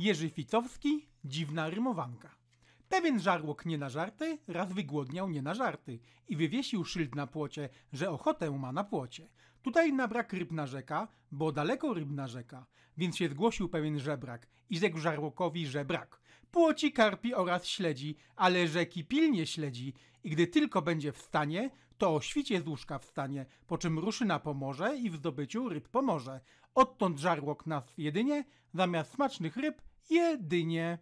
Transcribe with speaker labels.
Speaker 1: Jerzy Ficowski, dziwna rymowanka. Pewien żarłok nie na żarty, raz wygłodniał nie na żarty i wywiesił szyld na płocie, że ochotę ma na płocie. Tutaj na brak ryb narzeka, bo daleko rybna rzeka, więc się zgłosił pewien żebrak i rzekł żarłokowi, że brak. Płoci, karpi oraz śledzi, ale rzeki pilnie śledzi i gdy tylko będzie w stanie, to o świcie z łóżka wstanie, po czym ruszy na pomorze i w zdobyciu ryb pomoże. Odtąd żarłok nas jedynie, zamiast smacznych ryb, jedynie.